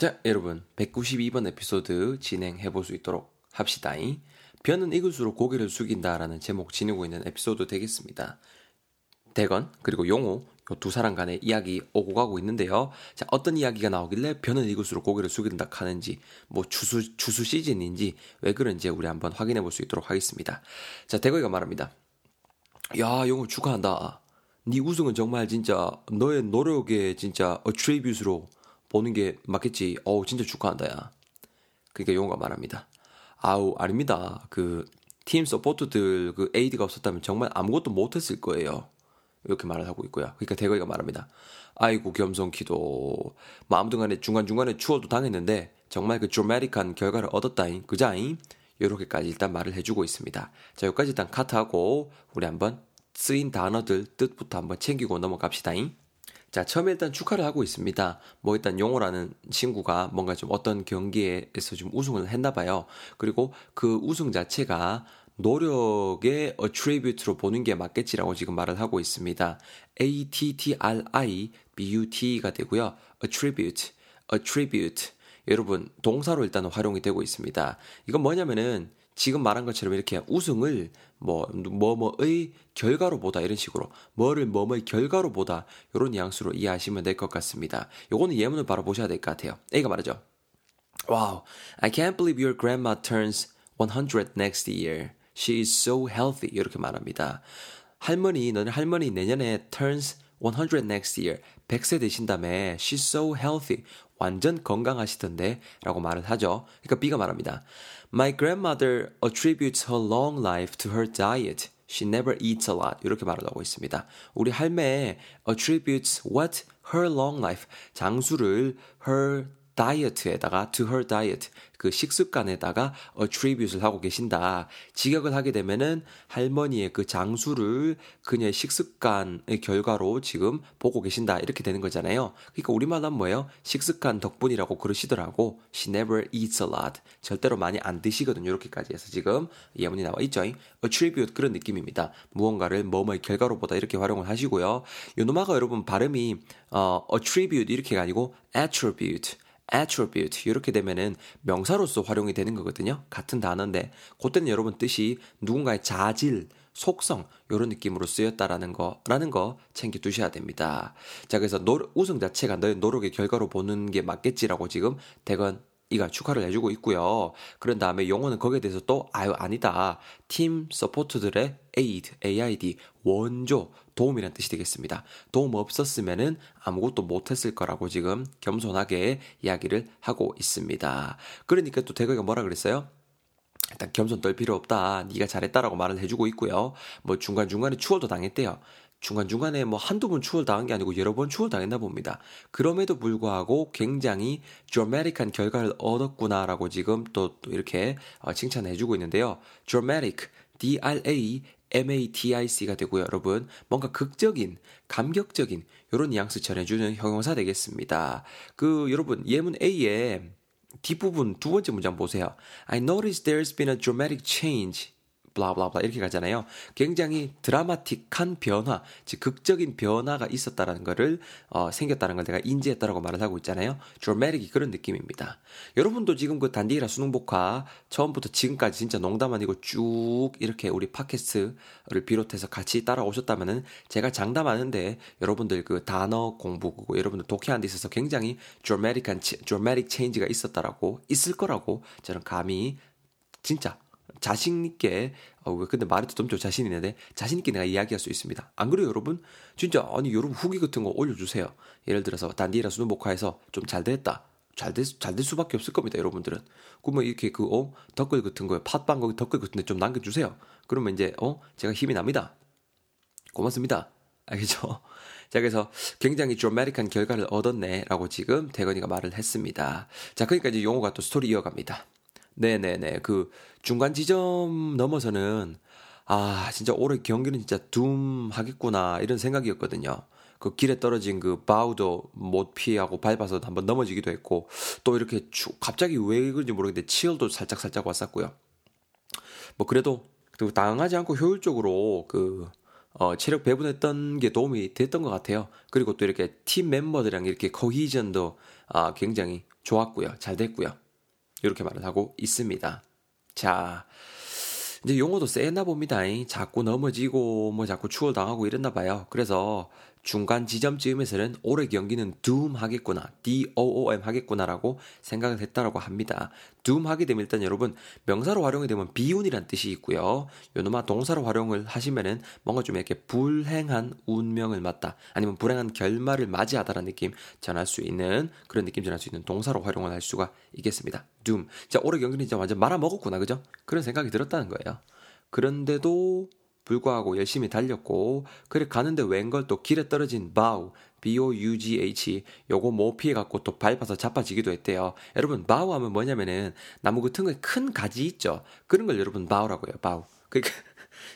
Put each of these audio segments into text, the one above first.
자, 여러분, 192번 에피소드 진행해 볼 수 있도록 합시다잉. 변은 익을수록 고개를 숙인다라는 제목 지니고 있는 에피소드 되겠습니다. 대건 그리고 용호 두 사람 간의 이야기 오고 가고 있는데요. 자, 어떤 이야기가 나오길래 변은 익을수록 고개를 숙인다 하는지, 뭐 주수, 주수 시즌인지, 왜 그런지 우리 한번 확인해 볼 수 있도록 하겠습니다. 자, 대거이가 말합니다. 야, 용호 축하한다. 네 우승은 정말 진짜 너의 노력에 진짜 어트리뷰스로 보는 게 맞겠지. 어우, 진짜 축하한다, 야. 그러니까 용호가 말합니다. 아우, 아닙니다. 그, 팀 서포트들 그 AD가 없었다면 정말 아무것도 못했을 거예요. 이렇게 말을 하고 있고요. 그러니까 대건이가 말합니다. 아이고 겸손키도 뭐 아무튼간에 중간중간에 추월도 당했는데 정말 그 드라마틱한 결과를 얻었다잉 그자잉 이렇게까지 일단 말을 해주고 있습니다. 자 여기까지 일단 커트하고 우리 한번 쓰인 단어들 뜻부터 한번 챙기고 넘어갑시다잉. 자, 처음에 일단 축하를 하고 있습니다. 뭐 일단 용호라는 친구가 뭔가 좀 어떤 경기에서 좀 우승을 했나 봐요. 그리고 그 우승 자체가 노력의 attribute로 보는 게 맞겠지라고 지금 말을 하고 있습니다. A-T-T-R-I-B-U-T가 되고요. attribute, attribute. 여러분, 동사로 일단 활용이 되고 있습니다. 이건 뭐냐면은 지금 말한 것처럼 이렇게 우승을 뭐, 뭐뭐의 결과로 보다 이런 식으로 뭐를 뭐뭐의 결과로 보다 이런 뉘앙스로 이해하시면 될 것 같습니다. 요거는 예문을 바로 보셔야 될 것 같아요. A가 말하죠. Wow, I can't believe your grandma turns 100 next year. She is so healthy. 이렇게 말합니다. 할머니, 너는 할머니 내년에 turns 100 next year. 100세 되신다며. She's so healthy. 완전 건강하시던데. 라고 말을 하죠. 그러니까 B가 말합니다. My grandmother attributes her long life to her diet. She never eats a lot. 이렇게 말을 하고 있습니다. 우리 할매 attributes what? her long life. 장수를 her 다이어트에다가 to her diet 그 식습관에다가 attribute를 하고 계신다. 직역을 하게 되면은 할머니의 그 장수를 그녀의 식습관의 결과로 지금 보고 계신다. 이렇게 되는 거잖아요. 그러니까 우리말로 뭐예요? 식습관 덕분이라고 그러시더라고. She never eats a lot. 절대로 많이 안 드시거든요. 이렇게까지 해서 지금 예문이 나와 있죠. attribute 그런 느낌입니다. 무언가를 뭐뭐의 결과로 보다 이렇게 활용을 하시고요. 요 노마가 여러분 발음이 어, attribute 이렇게가 아니고 attribute attribute 이렇게 되면은 명사로서 활용이 되는 거거든요. 같은 단어인데 그때는 여러분 뜻이 누군가의 자질, 속성 이런 느낌으로 쓰였다라는 거라는 거 챙겨 두셔야 됩니다. 자 그래서 노, 우승 자체가 너의 노력의 결과로 보는 게 맞겠지라고 지금 대건 이가 축하를 해주고 있고요. 그런 다음에 용어는 거기에 대해서 또 아유 아니다. 팀 서포트들의 aid, aid 원조 도움이란 뜻이 되겠습니다. 도움 없었으면은 아무것도 못했을 거라고 지금 겸손하게 이야기를 하고 있습니다. 그러니까 또 대거가 뭐라 그랬어요? 일단 겸손 떨 필요 없다. 네가 잘했다라고 말을 해주고 있고요. 뭐 중간중간에 추월도 당했대요. 중간중간에 뭐 한두 번 추월 당한 게 아니고 여러 번 추월 당했나 봅니다. 그럼에도 불구하고 굉장히 드라마틱한 결과를 얻었구나라고 지금 또, 또 이렇게 어, 칭찬해주고 있는데요. dramatic, D-R-A MATIC가 되고요, 여러분. 뭔가 극적인, 감격적인 이런 뉘앙스 전해주는 형용사 되겠습니다. 그 여러분 예문 A의 뒷부분 두 번째 문장 보세요. I noticed there's been a dramatic change 블라블라블라 이렇게 가잖아요. 굉장히 드라마틱한 변화, 즉 극적인 변화가 있었다라는 거를 어, 생겼다는 걸 내가 인지했다라고 말을 하고 있잖아요. 드라마틱이 그런 느낌입니다. 여러분도 지금 그 단디라 수능 복화 처음부터 지금까지 진짜 농담 아니고 쭉 이렇게 우리 팟캐스트를 비롯해서 같이 따라오셨다면은 제가 장담하는데 여러분들 그 단어 공부 고 여러분들 독해하는 데 있어서 굉장히 드라마틱한 드라마틱 체인지가 있었다라고 있을 거라고 저는 감히 진짜 자신 있게 어 근데 말해도 좀 자신 있는데 자신 있게 내가 이야기할 수 있습니다. 안 그래요, 여러분? 진짜 아니 여러분 후기 같은 거 올려주세요. 예를 들어서 단디라 수능 복화해서 좀 잘 됐다. 잘 될, 잘될 수밖에 없을 겁니다, 여러분들은. 그러면 이렇게 그, 어, 댓글 같은 거에, 팟빵 거기 댓글 같은 데 좀 남겨주세요. 그러면 이제, 어, 제가 힘이 납니다. 고맙습니다. 알겠죠? 자, 그래서 굉장히 드라마틱한 결과를 얻었네. 라고 지금 대건이가 말을 했습니다. 자, 그러니까 이제 용어가 또 스토리 이어갑니다. 네네네. 그 중간 지점 넘어서는 아 진짜 올해 경기는 진짜 둠 하겠구나 이런 생각이었거든요. 그 길에 떨어진 그 바우도 못 피하고 밟아서 한번 넘어지기도 했고 또 이렇게 쭉 갑자기 왜 그런지 모르겠는데 치열도 살짝 살짝 왔었고요. 뭐 그래도 그 당하지 않고 효율적으로 그 어, 체력 배분했던 게 도움이 됐던 것 같아요. 그리고 또 이렇게 팀 멤버들이랑 이렇게 거히전도 아, 굉장히 좋았고요. 잘 됐고요. 이렇게 말을 하고 있습니다. 자, 이제 용어도 세나 봅니다. 자꾸 넘어지고 뭐 자꾸 추월당하고 이랬나 봐요. 그래서 중간 지점쯤에서는 올해 경기는 doom 하겠구나, D-O-O-M 하겠구나라고 생각을 했다라고 합니다. doom 하게 되면 일단 여러분 명사로 활용이 되면 비운이란 뜻이 있고요. 요놈아 동사로 활용을 하시면은 뭔가 좀 이렇게 불행한 운명을 맞다, 아니면 불행한 결말을 맞이하다라는 느낌 전할 수 있는 그런 느낌 전할 수 있는 동사로 활용을 할 수가 있겠습니다. doom. 자 올해 경기는 진짜 완전 말아먹었구나, 그죠? 그런 생각이 들었다는 거예요. 그런데도 불구하고 열심히 달렸고 그래 가는데 웬걸 또 길에 떨어진 바우 B-O-U-G-H 요거 못 피해갖고 또 밟아서 자빠지기도 했대요. 여러분 바우 하면 뭐냐면은 나무 같은 거에 큰 가지 있죠. 그런 걸 여러분 바우라고 해요. 바우. 그러니까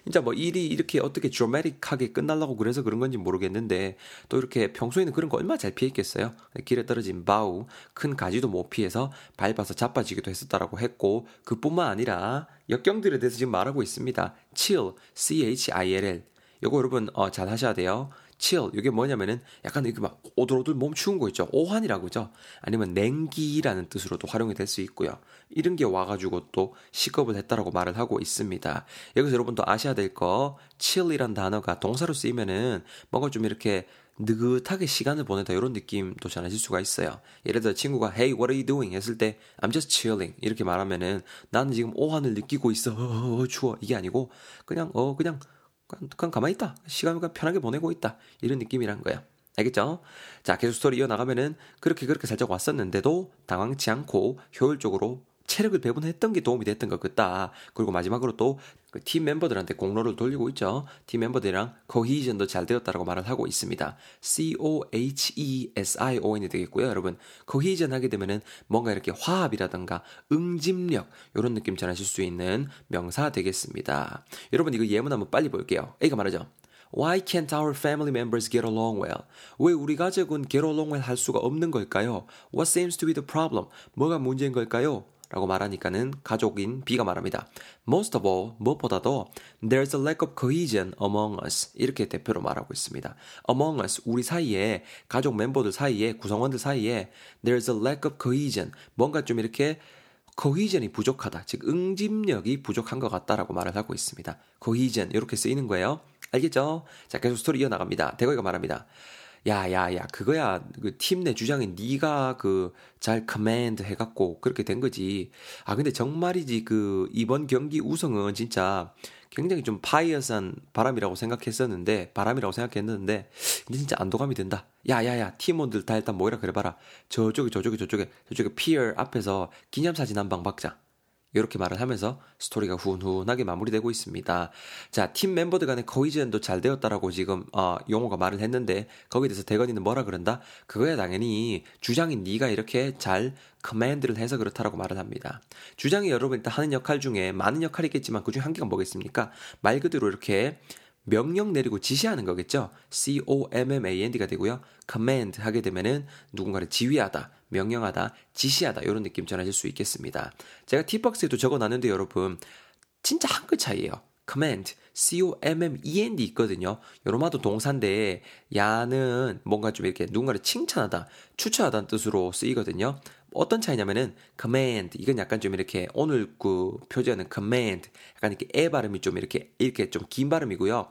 진짜 뭐 일이 이렇게 어떻게 드라마틱하게 끝날라고 그래서 그런 건지 모르겠는데 또 이렇게 평소에는 그런 거 얼마나 잘 피했겠어요. 길에 떨어진 바우 큰 가지도 못 피해서 밟아서 자빠지기도 했었다라고 했고 그뿐만 아니라 역경들에 대해서 지금 말하고 있습니다. chill, C-H-I-L-L. 요거 여러분 어, 잘 하셔야 돼요. Chill 이게 뭐냐면은 약간 이렇게 막 오돌오돌 몸 추운 거 있죠. 오한이라고 죠 아니면 냉기라는 뜻으로도 활용이 될 수 있고요. 이런 게 와가지고 또 식겁을 했다라고 말을 하고 있습니다. 여기서 여러분도 아셔야 될 거 chill이란 단어가 동사로 쓰이면은 뭔가 좀 이렇게 느긋하게 시간을 보내다 이런 느낌도 전하실 수가 있어요. 예를 들어 친구가 Hey, what are you doing? 했을 때 I'm just chilling 이렇게 말하면은 나는 지금 오한을 느끼고 있어. 어, 어, 추워 이게 아니고 그냥 어 그냥 그냥 가만히 있다. 시간을 그냥 편하게 보내고 있다. 이런 느낌이란 거야. 알겠죠? 자, 계속 스토리 이어나가면은 그렇게 그렇게 살짝 왔었는데도 당황치 않고 효율적으로 체력을 배분했던 게 도움이 됐던 것 같다. 그리고 마지막으로 또 팀 멤버들한테 공로를 돌리고 있죠. 팀 멤버들이랑 코히전도 잘 되었다라고 말을 하고 있습니다. C-O-H-E-S-I-O-N이 되겠고요. 여러분, 코히전 하게 되면은 뭔가 이렇게 화합이라던가 응집력 이런 느낌 전하실 수 있는 명사 되겠습니다. 여러분 이거 예문 한번 빨리 볼게요. A가 말하죠. Why can't our family members get along well? 왜 우리 가족은 get along well 할 수가 없는 걸까요? What seems to be the problem? 뭐가 문제인 걸까요? 라고 말하니까는 가족인 B가 말합니다. Most of all, 무엇보다도 there's a lack of cohesion among us. 이렇게 대표로 말하고 있습니다. among us, 우리 사이에, 가족 멤버들 사이에, 구성원들 사이에 there's a lack of cohesion. 뭔가 좀 이렇게 cohesion이 부족하다. 즉, 응집력이 부족한 것 같다라고 말을 하고 있습니다. cohesion, 이렇게 쓰이는 거예요. 알겠죠? 자, 계속 스토리 이어나갑니다. 대거이가 말합니다. 야, 야, 야, 그거야. 그 팀 내 주장인 네가 그 잘 command 해갖고 그렇게 된 거지. 아, 근데 정말이지 그 이번 경기 우승은 진짜 굉장히 좀 pious한 바람이라고 생각했었는데 바람이라고 생각했는데 근데 진짜 안도감이 든다. 야야야 팀원들 다 일단 모이라 그래봐라. 저쪽에 저쪽에 저쪽에 저쪽에 pier 앞에서 기념사진 한 방 박자. 이렇게 말을 하면서 스토리가 훈훈하게 마무리되고 있습니다. 자, 팀 멤버들 간의 cohesion도 잘 되었다라고 지금 어, 용호가 말을 했는데 거기에 대해서 대건이는 뭐라 그런다? 그거야 당연히 주장인 네가 이렇게 잘 커맨드를 해서 그렇다라고 말을 합니다. 주장이 여러분 일단 하는 역할 중에 많은 역할이 있겠지만 그중에 한 개가 뭐겠습니까? 말 그대로 이렇게 명령 내리고 지시하는 거겠죠. C-O-M-M-A-N-D가 되고요. command 하게 되면은 누군가를 지휘하다, 명령하다, 지시하다 이런 느낌 전하실 수 있겠습니다. 제가 팁박스에도 적어놨는데 여러분 진짜 한 글 차이예요. command, C-O-M-M-E-N-D 있거든요. 요로마도 동사인데 야는 뭔가 좀 이렇게 누군가를 칭찬하다, 추천하다는 뜻으로 쓰이거든요. 어떤 차이냐면은 command 이건 약간 좀 이렇게 오늘 그 표제는 command 약간 이렇게 에 발음이 좀 이렇게 이렇게 좀 긴 발음이고요.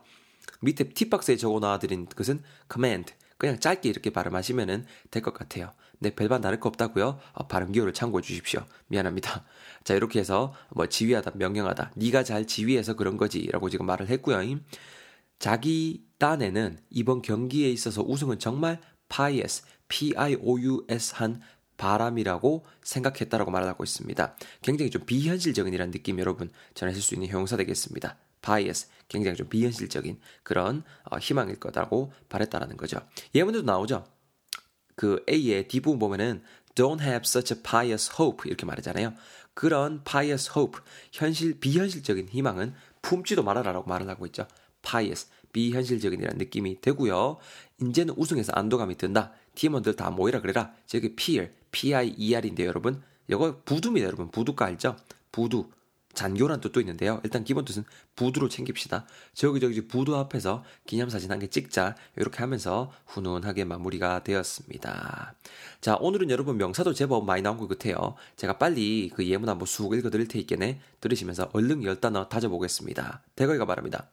밑에 팁박스에 적어 놔드린 것은 command 그냥 짧게 이렇게 발음하시면은 될것 같아요. 네, 별반 다를 거 없다고요. 어, 발음 기호를 참고해 주십시오. 미안합니다. 자, 이렇게 해서 뭐 지휘하다, 명령하다. 네가 잘 지휘해서 그런 거지라고 지금 말을 했고요. 자기 딴에는 이번 경기에 있어서 우승은 정말 pious, P-I-O-U-S 한 바람이라고 생각했다라고 말하고 있습니다. 굉장히 좀 비현실적인 이라는 느낌 여러분 전하실 수 있는 형용사 되겠습니다. bias, 굉장히 좀 비현실적인 그런 어, 희망일 거라고 바랬다라는 거죠. 예문에도 나오죠. 그 A의 D부분 보면은 don't have such a pious hope 이렇게 말하잖아요. 그런 pious hope, 현실 비현실적인 희망은 품지도 말아라라고 말을 하고 있죠. Pious, 비현실적인이라는 느낌이 되고요. 이제는 우승해서 안도감이 든다. 팀원들 다 모이라 그래라. 저기 peer, P-I-E-R인데 여러분. 이거 부두입니다, 여러분. 부두가 알죠? 부두. 잔교란 뜻도 있는데요. 일단 기본 뜻은 부두로 챙깁시다. 저기 저기 부두 앞에서 기념사진 한 개 찍자. 이렇게 하면서 훈훈하게 마무리가 되었습니다. 자, 오늘은 여러분 명사도 제법 많이 나온 것 같아요. 제가 빨리 그 예문 한번 쑥 읽어드릴 테니까 들으시면서 얼른 열 단어 다져보겠습니다. 대건이가 말합니다.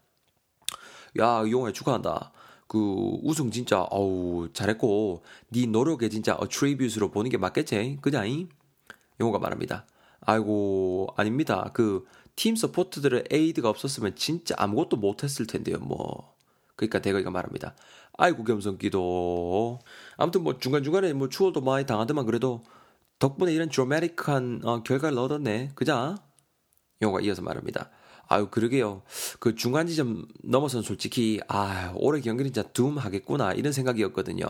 야, 용호야 축하한다. 그 우승 진짜 어우 잘했고 네 노력에 진짜 attributes로 보는 게 맞겠지? 그냐잉? 용호가 말합니다. 아이고 아닙니다. 그 팀 support들의 aid가 없었으면 진짜 아무것도 못했을 텐데요. 뭐 그러니까 대건이가 말합니다. 아이고 겸손기도 아무튼 뭐 중간 중간에 뭐 추월도 많이 당하더만 그래도 덕분에 이런 드라마틱한 어, 결과를 얻었네. 그자? 용호가 이어서 말합니다. 아유 그러게요. 그 중간 지점 넘어선 솔직히 아 올해 경기는 진짜 둠하겠구나 이런 생각이었거든요.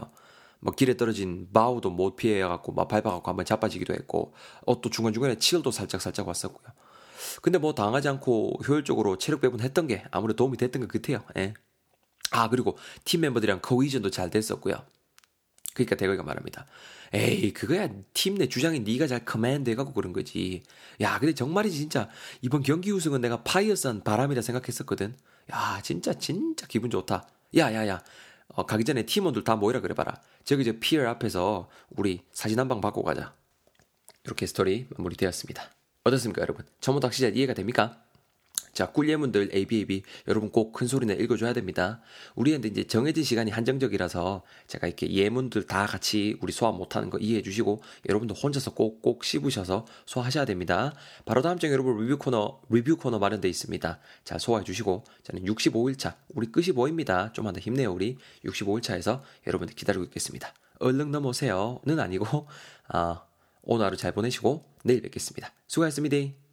뭐 길에 떨어진 바우도 못 피해갖고 막 밟아갖고 한번 자빠지기도 했고 어 또 중간 중간에 치열도 살짝 살짝 왔었고요. 근데 뭐 당하지 않고 효율적으로 체력 배분했던 게 아무래도 도움이 됐던 것 같아요. 예. 아 그리고 팀 멤버들이랑 코이전도 잘 됐었고요. 그러니까 대건이가 말합니다. 에이 그거야 팀 내 주장이 네가 잘 command 해갖고 그런 거지. 야 근데 정말이지 진짜 이번 경기 우승은 내가 pious한 바람이라 생각했었거든. 야 진짜 진짜 기분 좋다. 야야야 어, 가기 전에 팀원들 다 모이라 그래봐라. 저기 저 pier 앞에서 우리 사진 한 방 받고 가자. 이렇게 스토리 마무리되었습니다. 어떻습니까 여러분? 전문학 시절 이해가 됩니까? 자, 꿀예문들 ABAB 여러분 꼭 큰 소리내 읽어줘야 됩니다. 우리한테 이제 정해진 시간이 한정적이라서 제가 이렇게 예문들 다 같이 우리 소화 못하는 거 이해해 주시고 여러분도 혼자서 꼭꼭 씹으셔서 소화하셔야 됩니다. 바로 다음 주에 여러분 리뷰 코너 리뷰 코너 마련돼 있습니다. 잘 소화해 주시고 저는 65일차 우리 끝이 보입니다. 좀만 더 힘내요 우리 65일차에서 여러분들 기다리고 있겠습니다. 얼른 넘어오세요는 아니고 아, 오늘 하루 잘 보내시고 내일 뵙겠습니다. 수고하셨습니다.